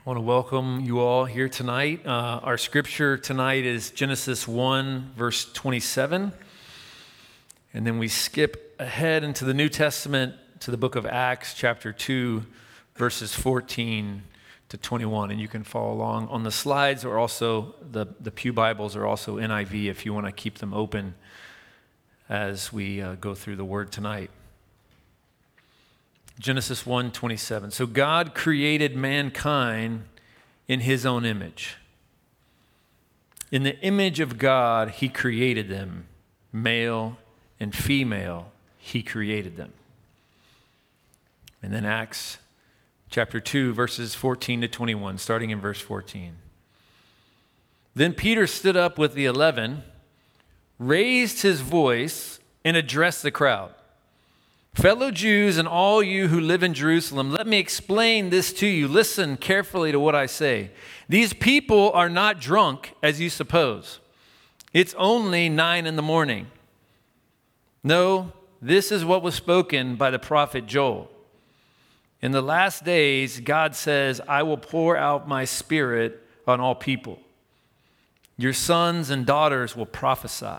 I want to welcome you all here tonight. Uh, our scripture tonight is Genesis 1, verse 27. And then we skip ahead into the New Testament to the book of Acts, chapter 2, verses 14 to 21. And you can follow along on the slides, or also the, the Pew Bibles are also NIV if you want to keep them open as we uh, go through the word tonight. Genesis 1:27. So God created mankind in his own image. In the image of God he created them, male and female he created them. And then Acts chapter 2 verses 14 to 21, starting in verse 14. Then Peter stood up with the 11, raised his voice and addressed the crowd. Fellow Jews and all you who live in Jerusalem, let me explain this to you. Listen carefully to what I say. These people are not drunk as you suppose. It's only nine in the morning. No, this is what was spoken by the prophet Joel. In the last days, God says, I will pour out my spirit on all people. Your sons and daughters will prophesy.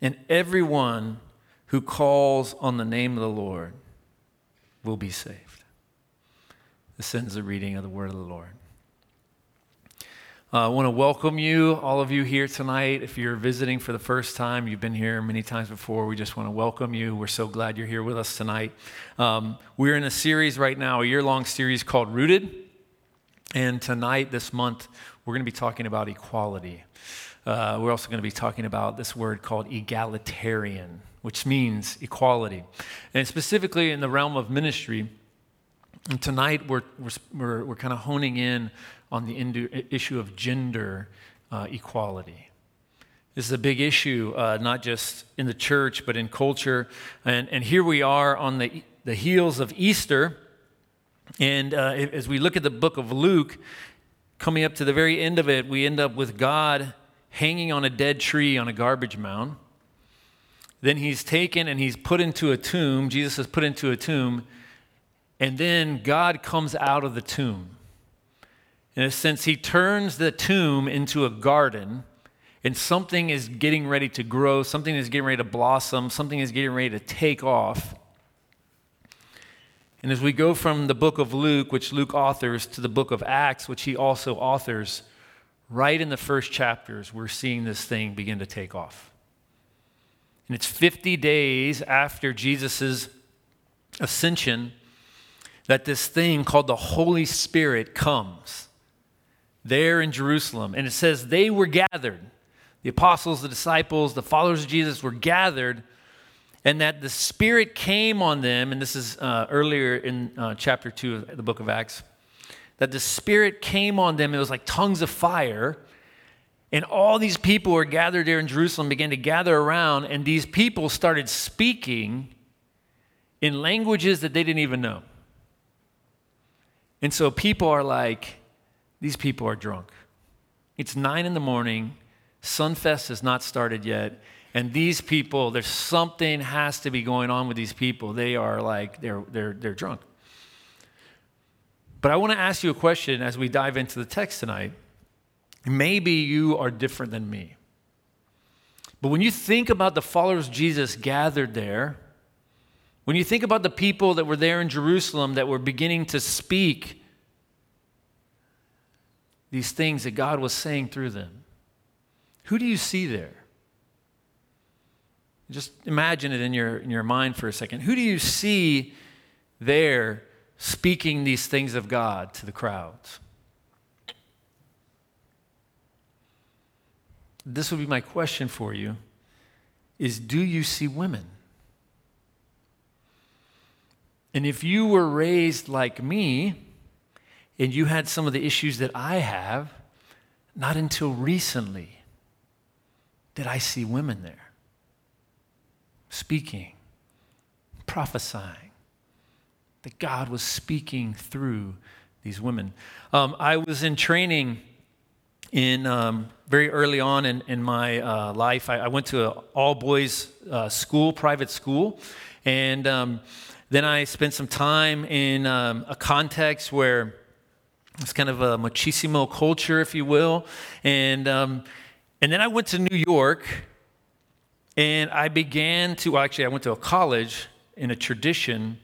and everyone who calls on the name of the Lord will be saved. This ends the reading of the word of the Lord. Uh, I want to welcome you, all of you here tonight. If you're visiting for the first time, you've been here many times before, we just want to welcome you. We're so glad you're here with us tonight. Um, we're in a series right now, a year long series called Rooted. And tonight, this month, we're going to be talking about equality. Uh, we're also going to be talking about this word called egalitarian, which means equality. And specifically in the realm of ministry, and tonight we're, we're, we're kind of honing in on the issue of gender uh, equality. This is a big issue, uh, not just in the church, but in culture. And, and here we are on the, the heels of Easter. And uh, as we look at the book of Luke, coming up to the very end of it, we end up with God hanging on a dead tree on a garbage mound. Then he's taken and he's put into a tomb. Jesus is put into a tomb. And then God comes out of the tomb. In a sense, he turns the tomb into a garden, and something is getting ready to grow, something is getting ready to blossom, something is getting ready to take off. And as we go from the book of Luke, which Luke authors, to the book of Acts, which he also authors, right in the first chapters, we're seeing this thing begin to take off. And it's 50 days after Jesus' ascension that this thing called the Holy Spirit comes there in Jerusalem. And it says they were gathered. The apostles, the disciples, the followers of Jesus were gathered, and that the Spirit came on them. And this is uh, earlier in uh, chapter 2 of the book of Acts that the Spirit came on them. It was like tongues of fire. And all these people were gathered there in Jerusalem, began to gather around, and these people started speaking in languages that they didn't even know. And so people are like, these people are drunk. It's nine in the morning, Sunfest has not started yet, and these people, there's something has to be going on with these people. They are like, they're, they're, they're drunk. But I want to ask you a question as we dive into the text tonight. Maybe you are different than me. But when you think about the followers Jesus gathered there, when you think about the people that were there in Jerusalem that were beginning to speak these things that God was saying through them, who do you see there? Just imagine it in your, in your mind for a second. Who do you see there speaking these things of God to the crowds. This would be my question for you is do you see women? And if you were raised like me, and you had some of the issues that I have, not until recently did I see women there speaking, prophesying, that God was speaking through these women. Um, I was in training in um, very early on in, in my uh, life. I, I, went to an all boys uh, school, private school, and um, then I spent some time in um, a context where it's kind of a machismo culture, if you will, and um, and then I went to New York, and I began to well, actually I went to a college in a tradition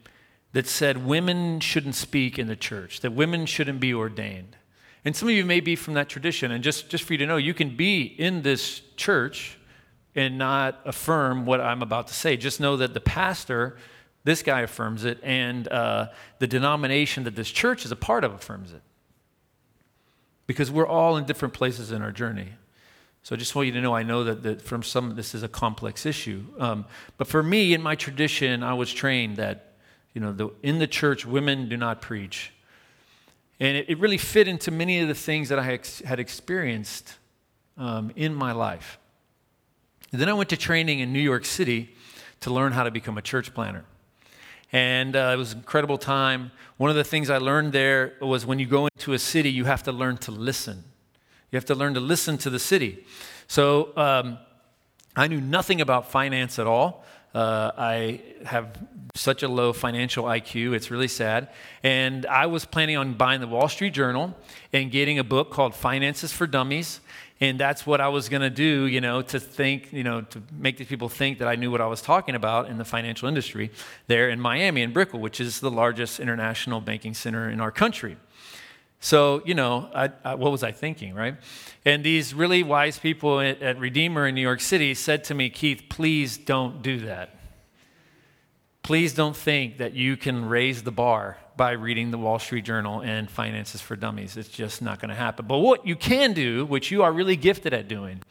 that said women shouldn't speak in the church, that women shouldn't be ordained. And some of you may be from that tradition. And just, just for you to know, you can be in this church and not affirm what I'm about to say. Just know that the pastor, this guy affirms it, and uh, the denomination that this church is a part of affirms it. Because we're all in different places in our journey. So I just want you to know I know that, that from some, this is a complex issue. Um, but for me, in my tradition, I was trained that you know, the, in the church, women do not preach. And it, it really fit into many of the things that I ex- had experienced um, in my life. And then I went to training in New York City to learn how to become a church planner. And uh, it was an incredible time. One of the things I learned there was when you go into a city, you have to learn to listen. You have to learn to listen to the city. So um, I knew nothing about finance at all. Uh, I have such a low financial IQ. It's really sad. And I was planning on buying the Wall Street Journal and getting a book called Finances for Dummies. And that's what I was going to do, you know, to think, you know, to make these people think that I knew what I was talking about in the financial industry there in Miami, in Brickell, which is the largest international banking center in our country. So, you know, I, I, what was I thinking, right? And these really wise people at, at Redeemer in New York City said to me, Keith, please don't do that. Please don't think that you can raise the bar by reading the Wall Street Journal and Finances for Dummies. It's just not going to happen. But what you can do, which you are really gifted at doing,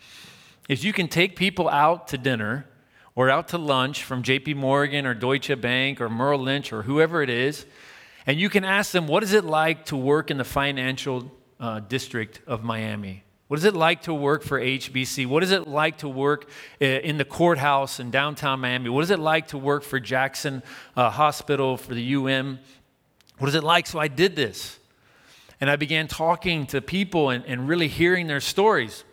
is you can take people out to dinner or out to lunch from JP Morgan or Deutsche Bank or Merrill Lynch or whoever it is and you can ask them, what is it like to work in the financial uh, district of Miami? What is it like to work for HBC? What is it like to work uh, in the courthouse in downtown Miami? What is it like to work for Jackson uh, Hospital for the UM? What is it like? So I did this. And I began talking to people and, and really hearing their stories.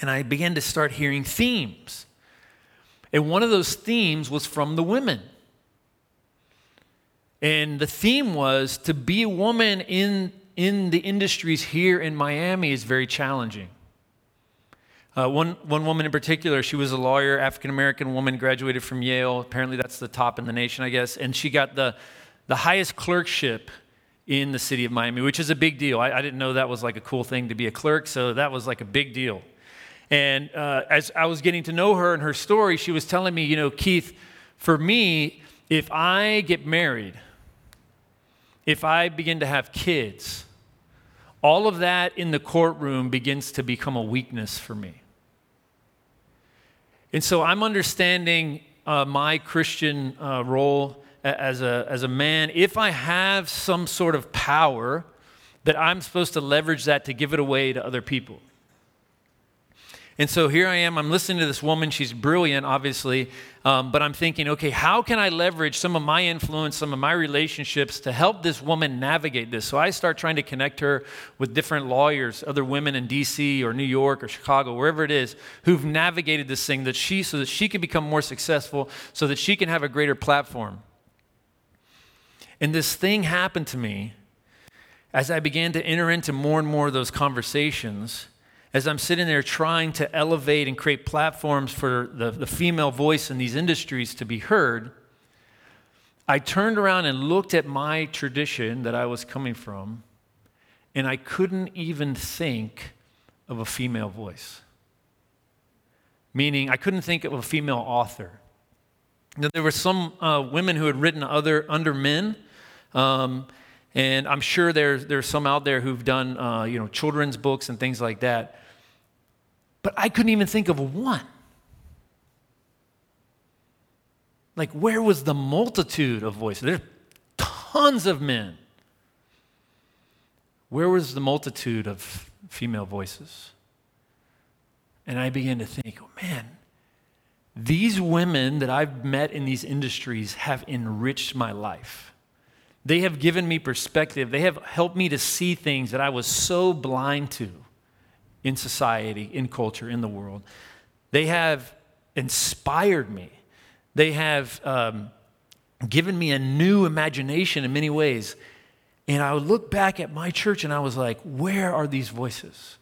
And I began to start hearing themes. And one of those themes was from the women. And the theme was to be a woman in, in the industries here in Miami is very challenging. Uh, one, one woman in particular, she was a lawyer, African American woman, graduated from Yale. Apparently, that's the top in the nation, I guess. And she got the, the highest clerkship in the city of Miami, which is a big deal. I, I didn't know that was like a cool thing to be a clerk, so that was like a big deal. And uh, as I was getting to know her and her story, she was telling me, you know, Keith, for me, if I get married, if I begin to have kids, all of that in the courtroom begins to become a weakness for me. And so I'm understanding uh, my Christian uh, role as a, as a man. If I have some sort of power, that I'm supposed to leverage that to give it away to other people. And so here I am, I'm listening to this woman. She's brilliant, obviously. Um, but I'm thinking, okay, how can I leverage some of my influence, some of my relationships to help this woman navigate this? So I start trying to connect her with different lawyers, other women in DC or New York or Chicago, wherever it is, who've navigated this thing that she, so that she can become more successful, so that she can have a greater platform. And this thing happened to me as I began to enter into more and more of those conversations as I'm sitting there trying to elevate and create platforms for the, the female voice in these industries to be heard, I turned around and looked at my tradition that I was coming from, and I couldn't even think of a female voice. Meaning, I couldn't think of a female author. Now, there were some uh, women who had written other under men. Um, and I'm sure there's, there's some out there who've done, uh, you know, children's books and things like that. But I couldn't even think of one. Like, where was the multitude of voices? There's tons of men. Where was the multitude of female voices? And I began to think, oh man, these women that I've met in these industries have enriched my life. They have given me perspective. They have helped me to see things that I was so blind to in society, in culture, in the world. They have inspired me. They have um, given me a new imagination in many ways. And I would look back at my church and I was like, where are these voices?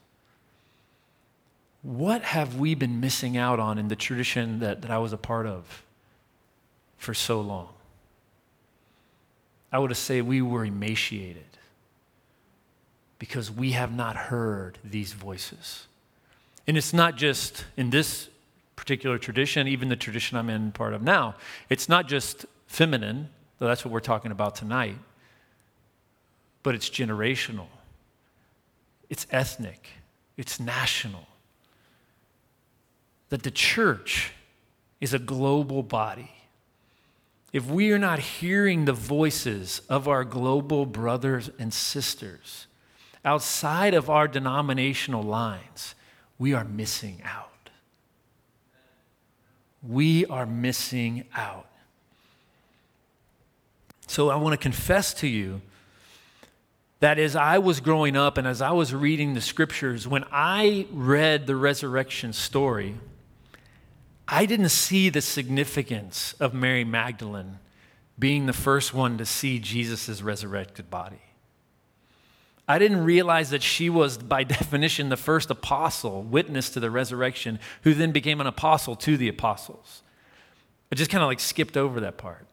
What have we been missing out on in the tradition that, that I was a part of for so long? I would say we were emaciated because we have not heard these voices. And it's not just in this particular tradition, even the tradition I'm in part of now. It's not just feminine, though that's what we're talking about tonight, but it's generational, it's ethnic, it's national. That the church is a global body. If we are not hearing the voices of our global brothers and sisters outside of our denominational lines, we are missing out. We are missing out. So I want to confess to you that as I was growing up and as I was reading the scriptures, when I read the resurrection story, I didn't see the significance of Mary Magdalene being the first one to see Jesus' resurrected body. I didn't realize that she was, by definition, the first apostle, witness to the resurrection, who then became an apostle to the apostles. I just kind of like skipped over that part.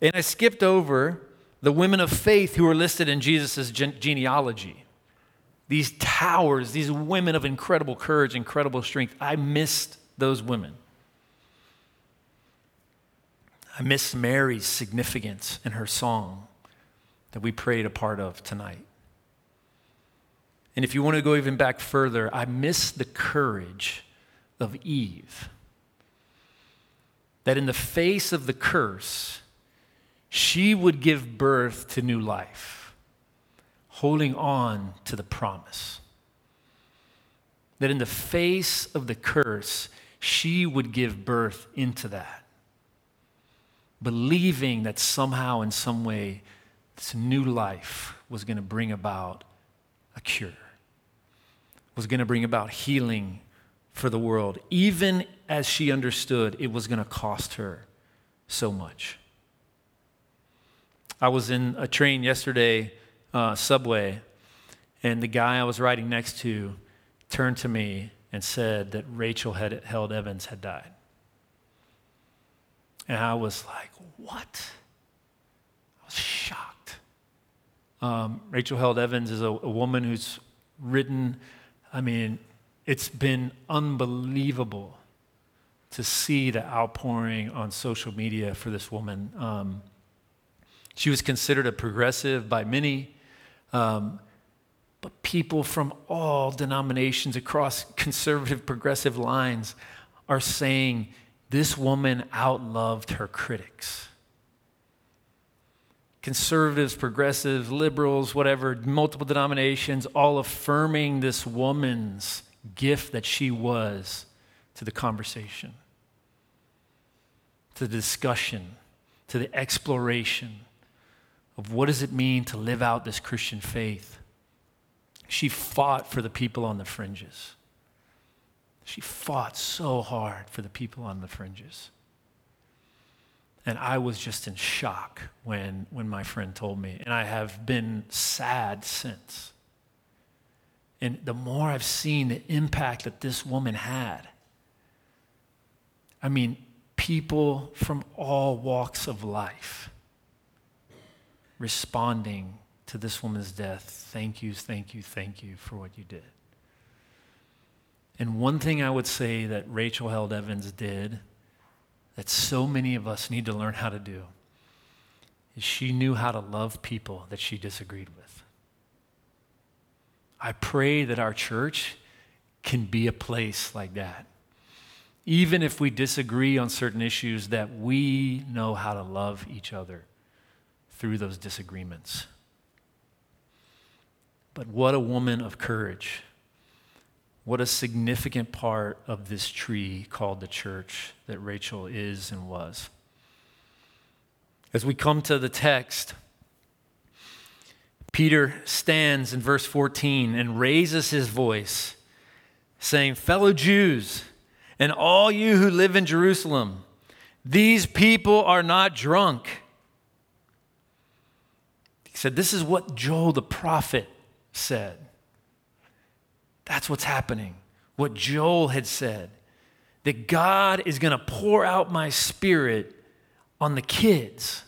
And I skipped over the women of faith who are listed in Jesus' genealogy. These towers, these women of incredible courage, incredible strength. I missed those women. I missed Mary's significance in her song that we prayed a part of tonight. And if you want to go even back further, I miss the courage of Eve. That in the face of the curse, she would give birth to new life, holding on to the promise. That in the face of the curse, she would give birth into that, believing that somehow, in some way, this new life was going to bring about a cure, was going to bring about healing for the world, even as she understood it was going to cost her so much. I was in a train yesterday, uh, subway, and the guy I was riding next to turned to me and said that Rachel had, Held Evans had died. And I was like, what? I was shocked. Um, Rachel Held Evans is a, a woman who's written, I mean, it's been unbelievable to see the outpouring on social media for this woman. Um, she was considered a progressive by many, um, but people from all denominations across conservative, progressive lines are saying this woman outloved her critics. Conservatives, progressives, liberals, whatever, multiple denominations, all affirming this woman's gift that she was to the conversation, to the discussion, to the exploration of what does it mean to live out this Christian faith. She fought for the people on the fringes. She fought so hard for the people on the fringes. And I was just in shock when, when my friend told me. And I have been sad since. And the more I've seen the impact that this woman had, I mean, people from all walks of life responding to this woman's death. Thank you, thank you, thank you for what you did. And one thing I would say that Rachel Held Evans did that so many of us need to learn how to do is she knew how to love people that she disagreed with. I pray that our church can be a place like that. Even if we disagree on certain issues, that we know how to love each other through those disagreements. But what a woman of courage. What a significant part of this tree called the church that Rachel is and was. As we come to the text, Peter stands in verse 14 and raises his voice, saying, Fellow Jews, and all you who live in Jerusalem, these people are not drunk. He said, This is what Joel the prophet said. That's what's happening. What Joel had said that God is going to pour out my spirit on the kids,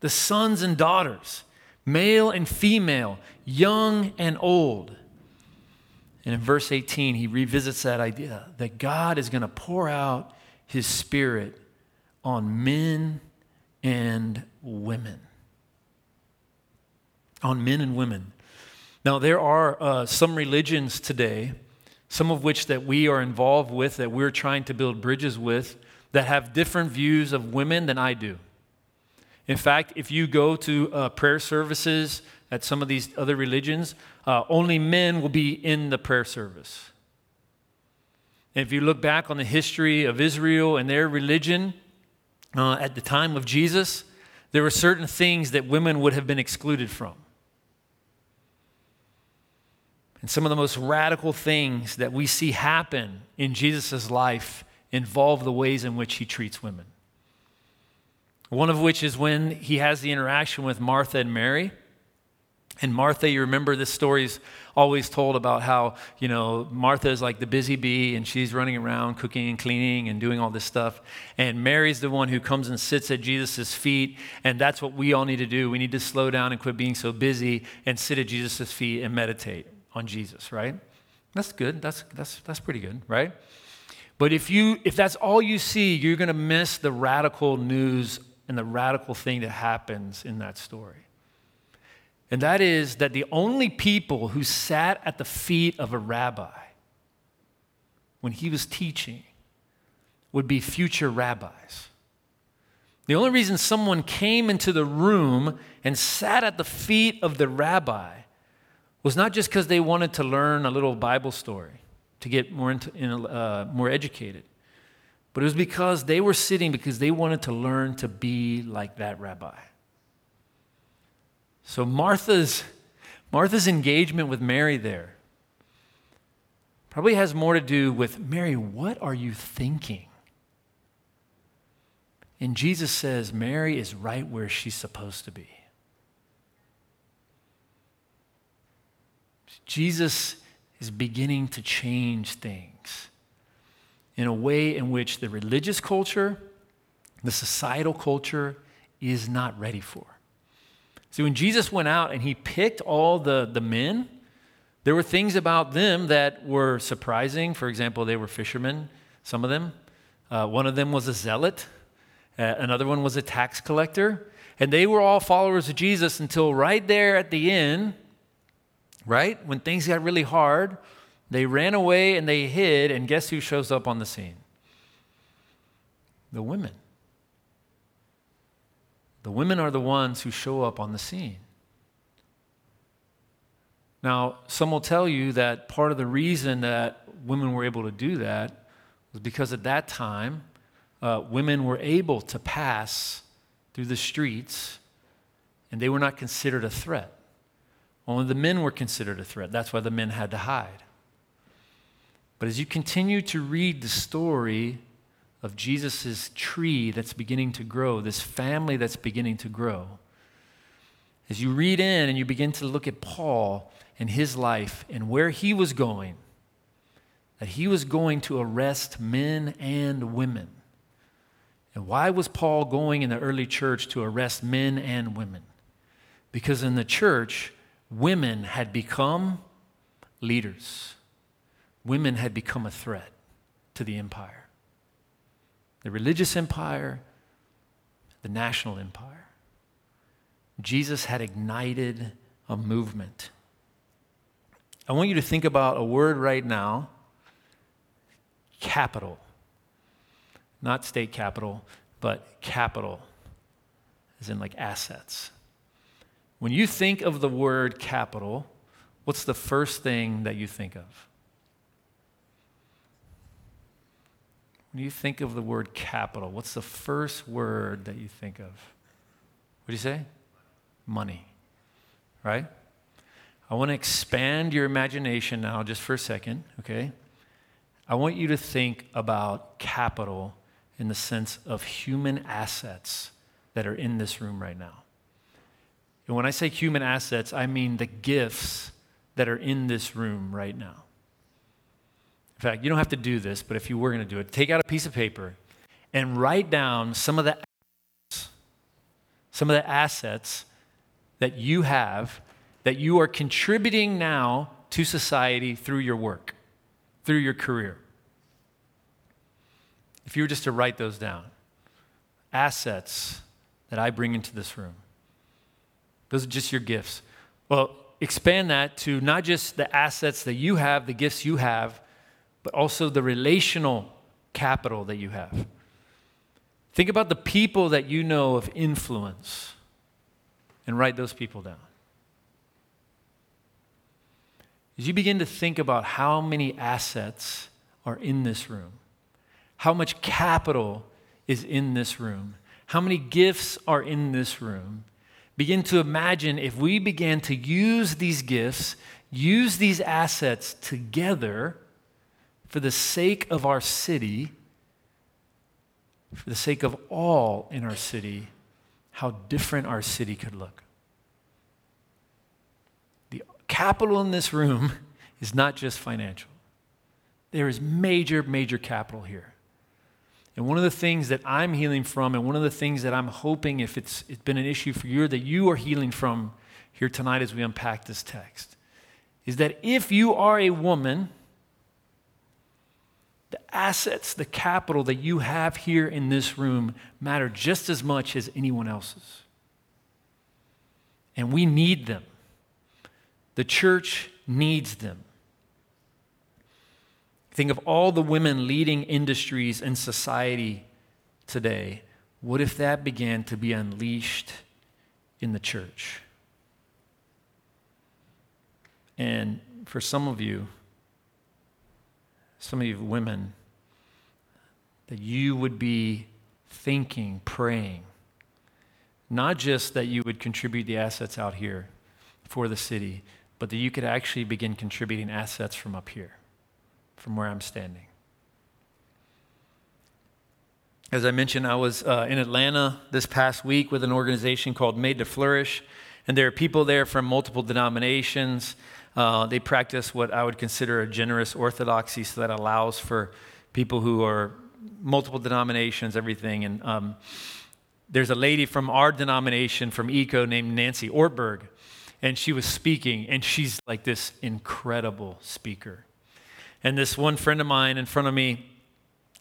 the sons and daughters, male and female, young and old. And in verse 18, he revisits that idea that God is going to pour out his spirit on men and women. On men and women. Now, there are uh, some religions today, some of which that we are involved with, that we're trying to build bridges with, that have different views of women than I do. In fact, if you go to uh, prayer services at some of these other religions, uh, only men will be in the prayer service. If you look back on the history of Israel and their religion uh, at the time of Jesus, there were certain things that women would have been excluded from. And some of the most radical things that we see happen in Jesus' life involve the ways in which he treats women. One of which is when he has the interaction with Martha and Mary. And Martha, you remember this story's always told about how, you know, Martha is like the busy bee and she's running around cooking and cleaning and doing all this stuff. And Mary's the one who comes and sits at Jesus' feet. And that's what we all need to do. We need to slow down and quit being so busy and sit at Jesus' feet and meditate on Jesus, right? That's good. That's, that's, that's pretty good, right? But if, you, if that's all you see, you're going to miss the radical news and the radical thing that happens in that story. And that is that the only people who sat at the feet of a rabbi when he was teaching would be future rabbis. The only reason someone came into the room and sat at the feet of the rabbi was not just because they wanted to learn a little Bible story to get more, into, uh, more educated, but it was because they were sitting because they wanted to learn to be like that rabbi. So Martha's, Martha's engagement with Mary there probably has more to do with Mary, what are you thinking? And Jesus says, Mary is right where she's supposed to be. Jesus is beginning to change things in a way in which the religious culture, the societal culture is not ready for. See, when Jesus went out and he picked all the, the men, there were things about them that were surprising. For example, they were fishermen, some of them. Uh, one of them was a zealot, uh, another one was a tax collector. And they were all followers of Jesus until right there at the end, right? When things got really hard, they ran away and they hid, and guess who shows up on the scene? The women. The women are the ones who show up on the scene. Now, some will tell you that part of the reason that women were able to do that was because at that time, uh, women were able to pass through the streets and they were not considered a threat. Only the men were considered a threat. That's why the men had to hide. But as you continue to read the story of Jesus' tree that's beginning to grow, this family that's beginning to grow, as you read in and you begin to look at Paul and his life and where he was going, that he was going to arrest men and women. And why was Paul going in the early church to arrest men and women? Because in the church, women had become leaders. Women had become a threat to the empire the religious empire, the national empire. Jesus had ignited a movement. I want you to think about a word right now capital. Not state capital, but capital. as in like assets. When you think of the word capital, what's the first thing that you think of? When you think of the word capital, what's the first word that you think of? What do you say? Money, right? I want to expand your imagination now just for a second, okay? I want you to think about capital in the sense of human assets that are in this room right now. And when I say human assets, I mean the gifts that are in this room right now. In fact, you don't have to do this, but if you were going to do it, take out a piece of paper and write down some of the some of the assets that you have that you are contributing now to society through your work, through your career. If you were just to write those down, assets that I bring into this room, those are just your gifts. Well, expand that to not just the assets that you have, the gifts you have, but also the relational capital that you have. Think about the people that you know of influence and write those people down. As you begin to think about how many assets are in this room, how much capital is in this room, how many gifts are in this room, begin to imagine if we began to use these gifts, use these assets together for the sake of our city, for the sake of all in our city, how different our city could look. The capital in this room is not just financial, there is major, major capital here. And one of the things that I'm healing from, and one of the things that I'm hoping, if it's, it's been an issue for you, that you are healing from here tonight as we unpack this text, is that if you are a woman the assets, the capital that you have here in this room matter just as much as anyone else's. And we need them. The church needs them. Think of all the women leading industries in society today. What if that began to be unleashed in the church? And for some of you, some of you women, that you would be thinking, praying, not just that you would contribute the assets out here for the city, but that you could actually begin contributing assets from up here, from where I'm standing. As I mentioned, I was uh, in Atlanta this past week with an organization called Made to Flourish, and there are people there from multiple denominations. Uh, they practice what I would consider a generous orthodoxy, so that allows for people who are multiple denominations, everything. And um, there's a lady from our denomination, from ECO, named Nancy Ortberg, and she was speaking, and she's like this incredible speaker. And this one friend of mine in front of me,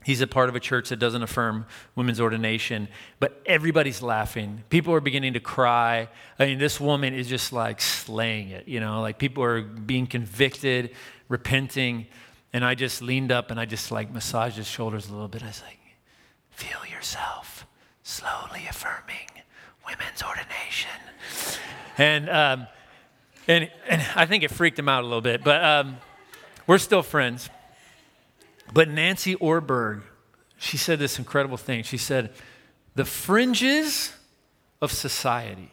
He's a part of a church that doesn't affirm women's ordination, but everybody's laughing. People are beginning to cry. I mean, this woman is just like slaying it, you know, like people are being convicted, repenting. And I just leaned up and I just like massaged his shoulders a little bit. I was like, feel yourself slowly affirming women's ordination. And, um, and, and I think it freaked him out a little bit, but um, we're still friends. But Nancy Ortberg, she said this incredible thing. She said, The fringes of society,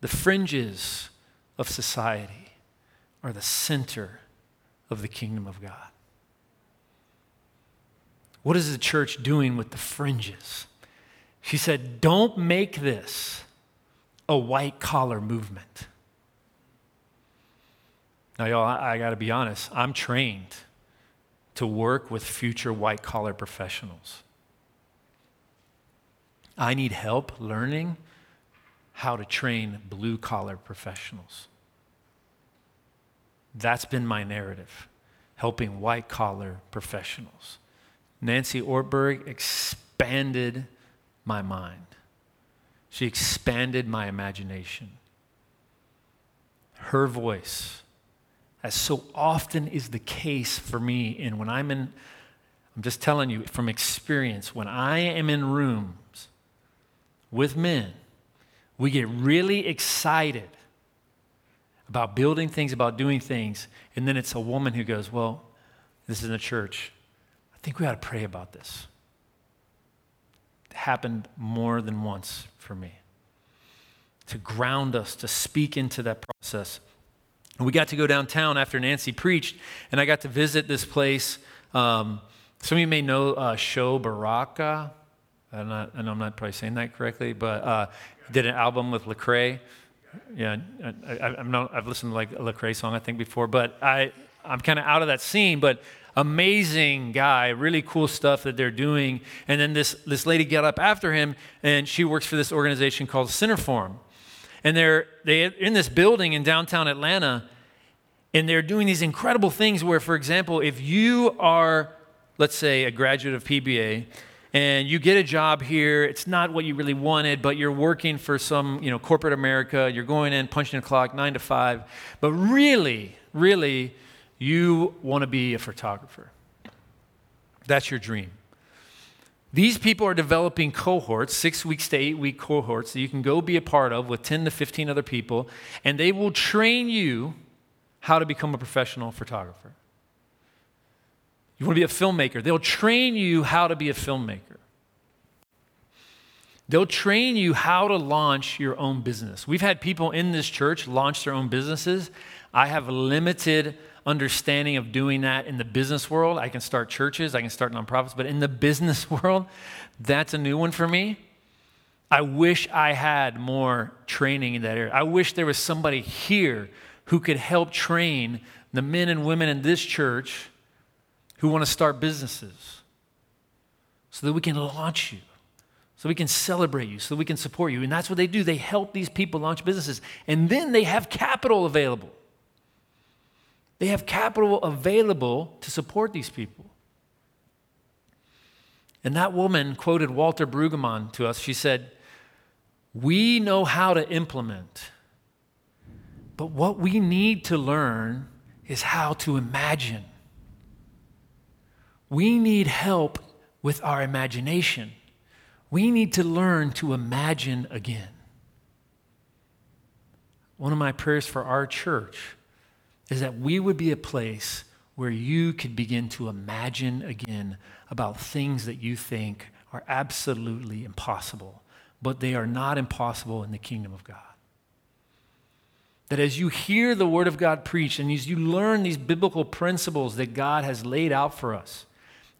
the fringes of society are the center of the kingdom of God. What is the church doing with the fringes? She said, Don't make this a white collar movement. Now, y'all, I, I got to be honest, I'm trained to work with future white collar professionals. I need help learning how to train blue collar professionals. That's been my narrative, helping white collar professionals. Nancy Ortberg expanded my mind. She expanded my imagination. Her voice as so often is the case for me. And when I'm in, I'm just telling you from experience, when I am in rooms with men, we get really excited about building things, about doing things, and then it's a woman who goes, Well, this is in the church. I think we ought to pray about this. It happened more than once for me. To ground us, to speak into that process. We got to go downtown after Nancy preached, and I got to visit this place. Um, some of you may know uh, Sho Baraka. I'm not, I know I'm not probably saying that correctly, but uh, did an album with Lecrae. Yeah, I, am not. I've listened to like a Lecrae song I think before, but I I'm kind of out of that scene. But amazing guy, really cool stuff that they're doing. And then this this lady got up after him, and she works for this organization called Centerform, and they're they in this building in downtown Atlanta, and they're doing these incredible things. Where, for example, if you are, let's say, a graduate of PBA and you get a job here it's not what you really wanted but you're working for some you know corporate america you're going in punching a clock nine to five but really really you want to be a photographer that's your dream these people are developing cohorts six weeks to eight week cohorts that you can go be a part of with 10 to 15 other people and they will train you how to become a professional photographer you want to be a filmmaker, they'll train you how to be a filmmaker. They'll train you how to launch your own business. We've had people in this church launch their own businesses. I have limited understanding of doing that in the business world. I can start churches, I can start nonprofits, but in the business world, that's a new one for me. I wish I had more training in that area. I wish there was somebody here who could help train the men and women in this church who want to start businesses so that we can launch you, so we can celebrate you, so we can support you. And that's what they do. They help these people launch businesses. And then they have capital available. They have capital available to support these people. And that woman quoted Walter Brueggemann to us. She said, We know how to implement, but what we need to learn is how to imagine. We need help with our imagination. We need to learn to imagine again. One of my prayers for our church is that we would be a place where you could begin to imagine again about things that you think are absolutely impossible, but they are not impossible in the kingdom of God. That as you hear the word of God preached and as you learn these biblical principles that God has laid out for us,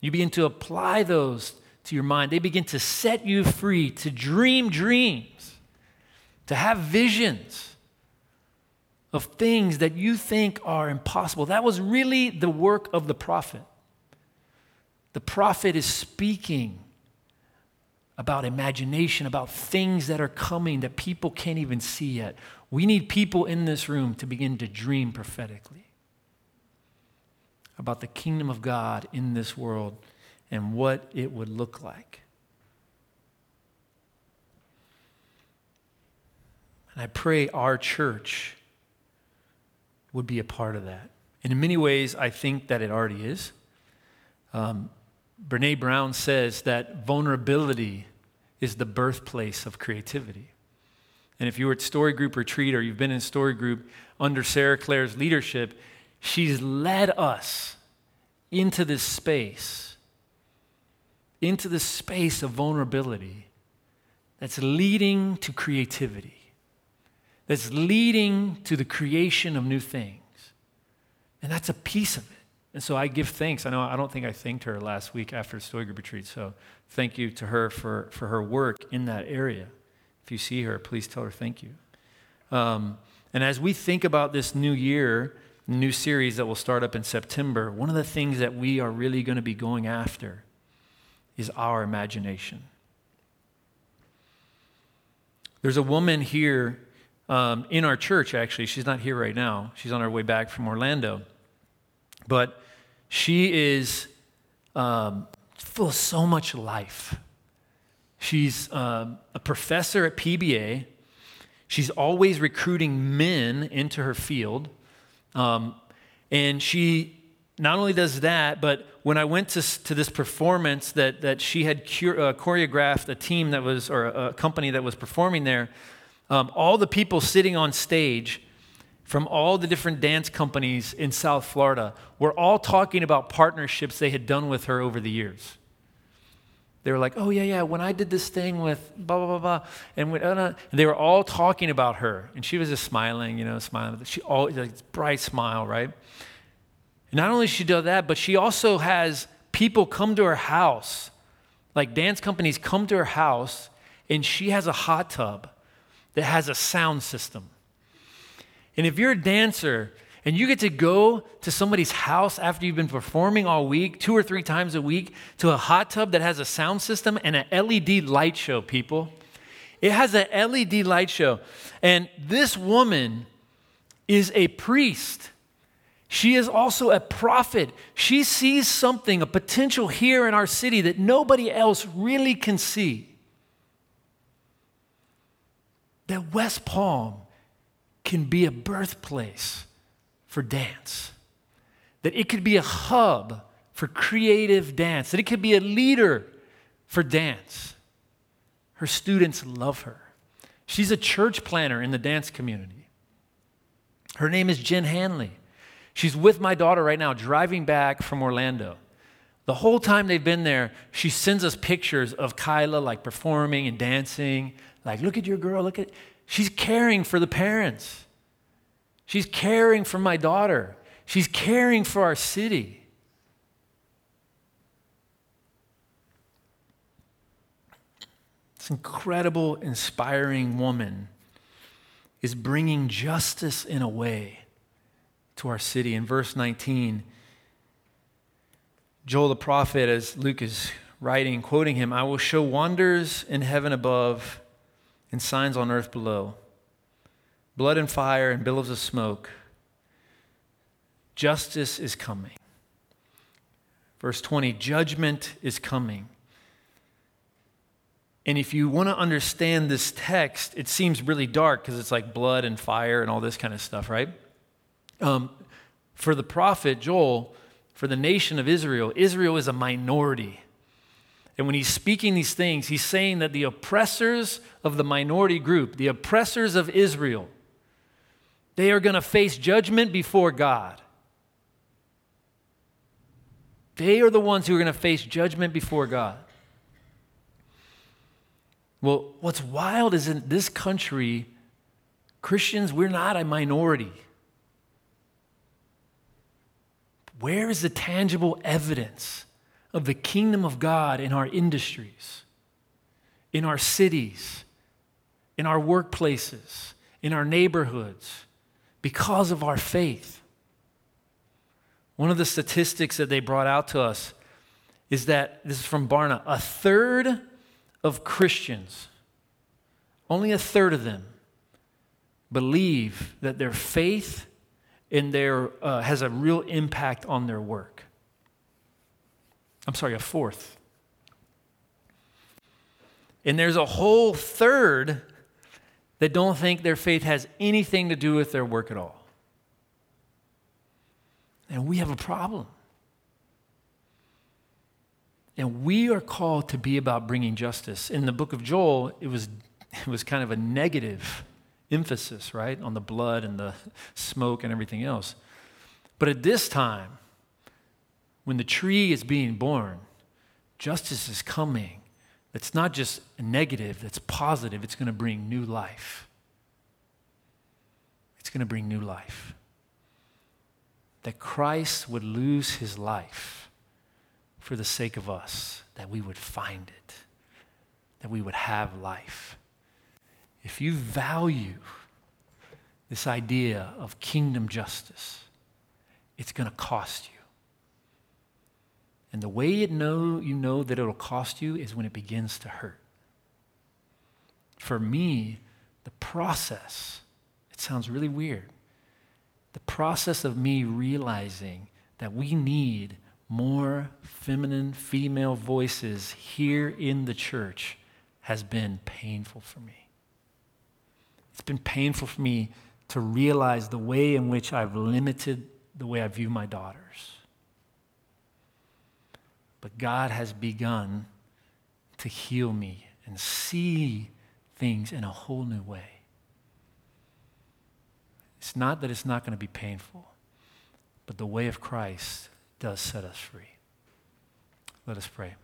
you begin to apply those to your mind. They begin to set you free to dream dreams, to have visions of things that you think are impossible. That was really the work of the prophet. The prophet is speaking about imagination, about things that are coming that people can't even see yet. We need people in this room to begin to dream prophetically about the kingdom of God in this world and what it would look like. And I pray our church would be a part of that. And in many ways, I think that it already is. Um, Brene Brown says that vulnerability is the birthplace of creativity. And if you were at Story Group Retreat or you've been in Story Group under Sarah Claire's leadership, She's led us into this space, into this space of vulnerability that's leading to creativity, that's leading to the creation of new things. And that's a piece of it. And so I give thanks. I know I don't think I thanked her last week after Story Group Retreat. So thank you to her for, for her work in that area. If you see her, please tell her thank you. Um, and as we think about this new year, new series that will start up in September, one of the things that we are really going to be going after is our imagination. There's a woman here um, in our church, actually. She's not here right now, she's on her way back from Orlando. But she is um, full of so much life. She's um, a professor at PBA. She's always recruiting men into her field. Um, and she not only does that, but when I went to, to this performance that, that she had cure, uh, choreographed a team that was, or a, a company that was performing there, um, all the people sitting on stage from all the different dance companies in South Florida were all talking about partnerships they had done with her over the years. They were like, oh, yeah, yeah, when I did this thing with blah, blah, blah, blah. And, when, uh, and they were all talking about her. And she was just smiling, you know, smiling. She always, like, bright smile, right? And not only she does that, but she also has people come to her house, like dance companies come to her house, and she has a hot tub that has a sound system. And if you're a dancer and you get to go to somebody's house after you've been performing all week, two or three times a week, to a hot tub that has a sound system and an LED light show, people. It has an LED light show. And this woman is a priest. She is also a prophet. She sees something, a potential here in our city that nobody else really can see. That West Palm can be a birthplace for dance, that it could be a hub for creative dance, that it could be a leader for dance. Her students love her. She's a church planner in the dance community. Her name is Jen Hanley. She's with my daughter right now, driving back from Orlando. The whole time they've been there, she sends us pictures of Kyla like performing and dancing. Like, look at your girl, look at. She's caring for the parents. She's caring for my daughter. She's caring for our city. This incredible, inspiring woman is bringing justice in a way to our city. In verse 19, Joel the prophet, as Luke is writing, quoting him, I will show wonders in heaven above and signs on earth below blood and fire and billows of smoke. Justice is coming. Verse 20 judgment is coming. And if you want to understand this text, it seems really dark because it's like blood and fire and all this kind of stuff, right? Um, for the prophet Joel, for the nation of Israel, Israel is a minority. And when he's speaking these things, he's saying that the oppressors of the minority group, the oppressors of Israel, they are going to face judgment before God. They are the ones who are going to face judgment before God. Well, what's wild is in this country, Christians, we're not a minority. Where is the tangible evidence of the kingdom of God in our industries, in our cities, in our workplaces, in our neighborhoods? because of our faith. One of the statistics that they brought out to us is that this is from Barna a third of Christians, only a third of them, believe that their faith in their, uh, has a real impact on their work. I'm sorry, a fourth. And there's a whole third that don't think their faith has anything to do with their work at all. And we have a problem. And we are called to be about bringing justice. In the book of Joel, it was, it was kind of a negative emphasis, right, on the blood and the smoke and everything else. But at this time, when the tree is being born, justice is coming it's not just negative, that's positive. It's going to bring new life. It's going to bring new life. That Christ would lose his life for the sake of us, that we would find it, that we would have life. If you value this idea of kingdom justice, it's going to cost you. And the way you know, you know that it'll cost you is when it begins to hurt. For me, the process, it sounds really weird. The process of me realizing that we need more feminine, female voices here in the church has been painful for me. It's been painful for me to realize the way in which I've limited the way I view my daughters But God has begun to heal me and see things in a whole new way. It's not that it's not going to be painful, but the way of Christ does set us free. Let us pray.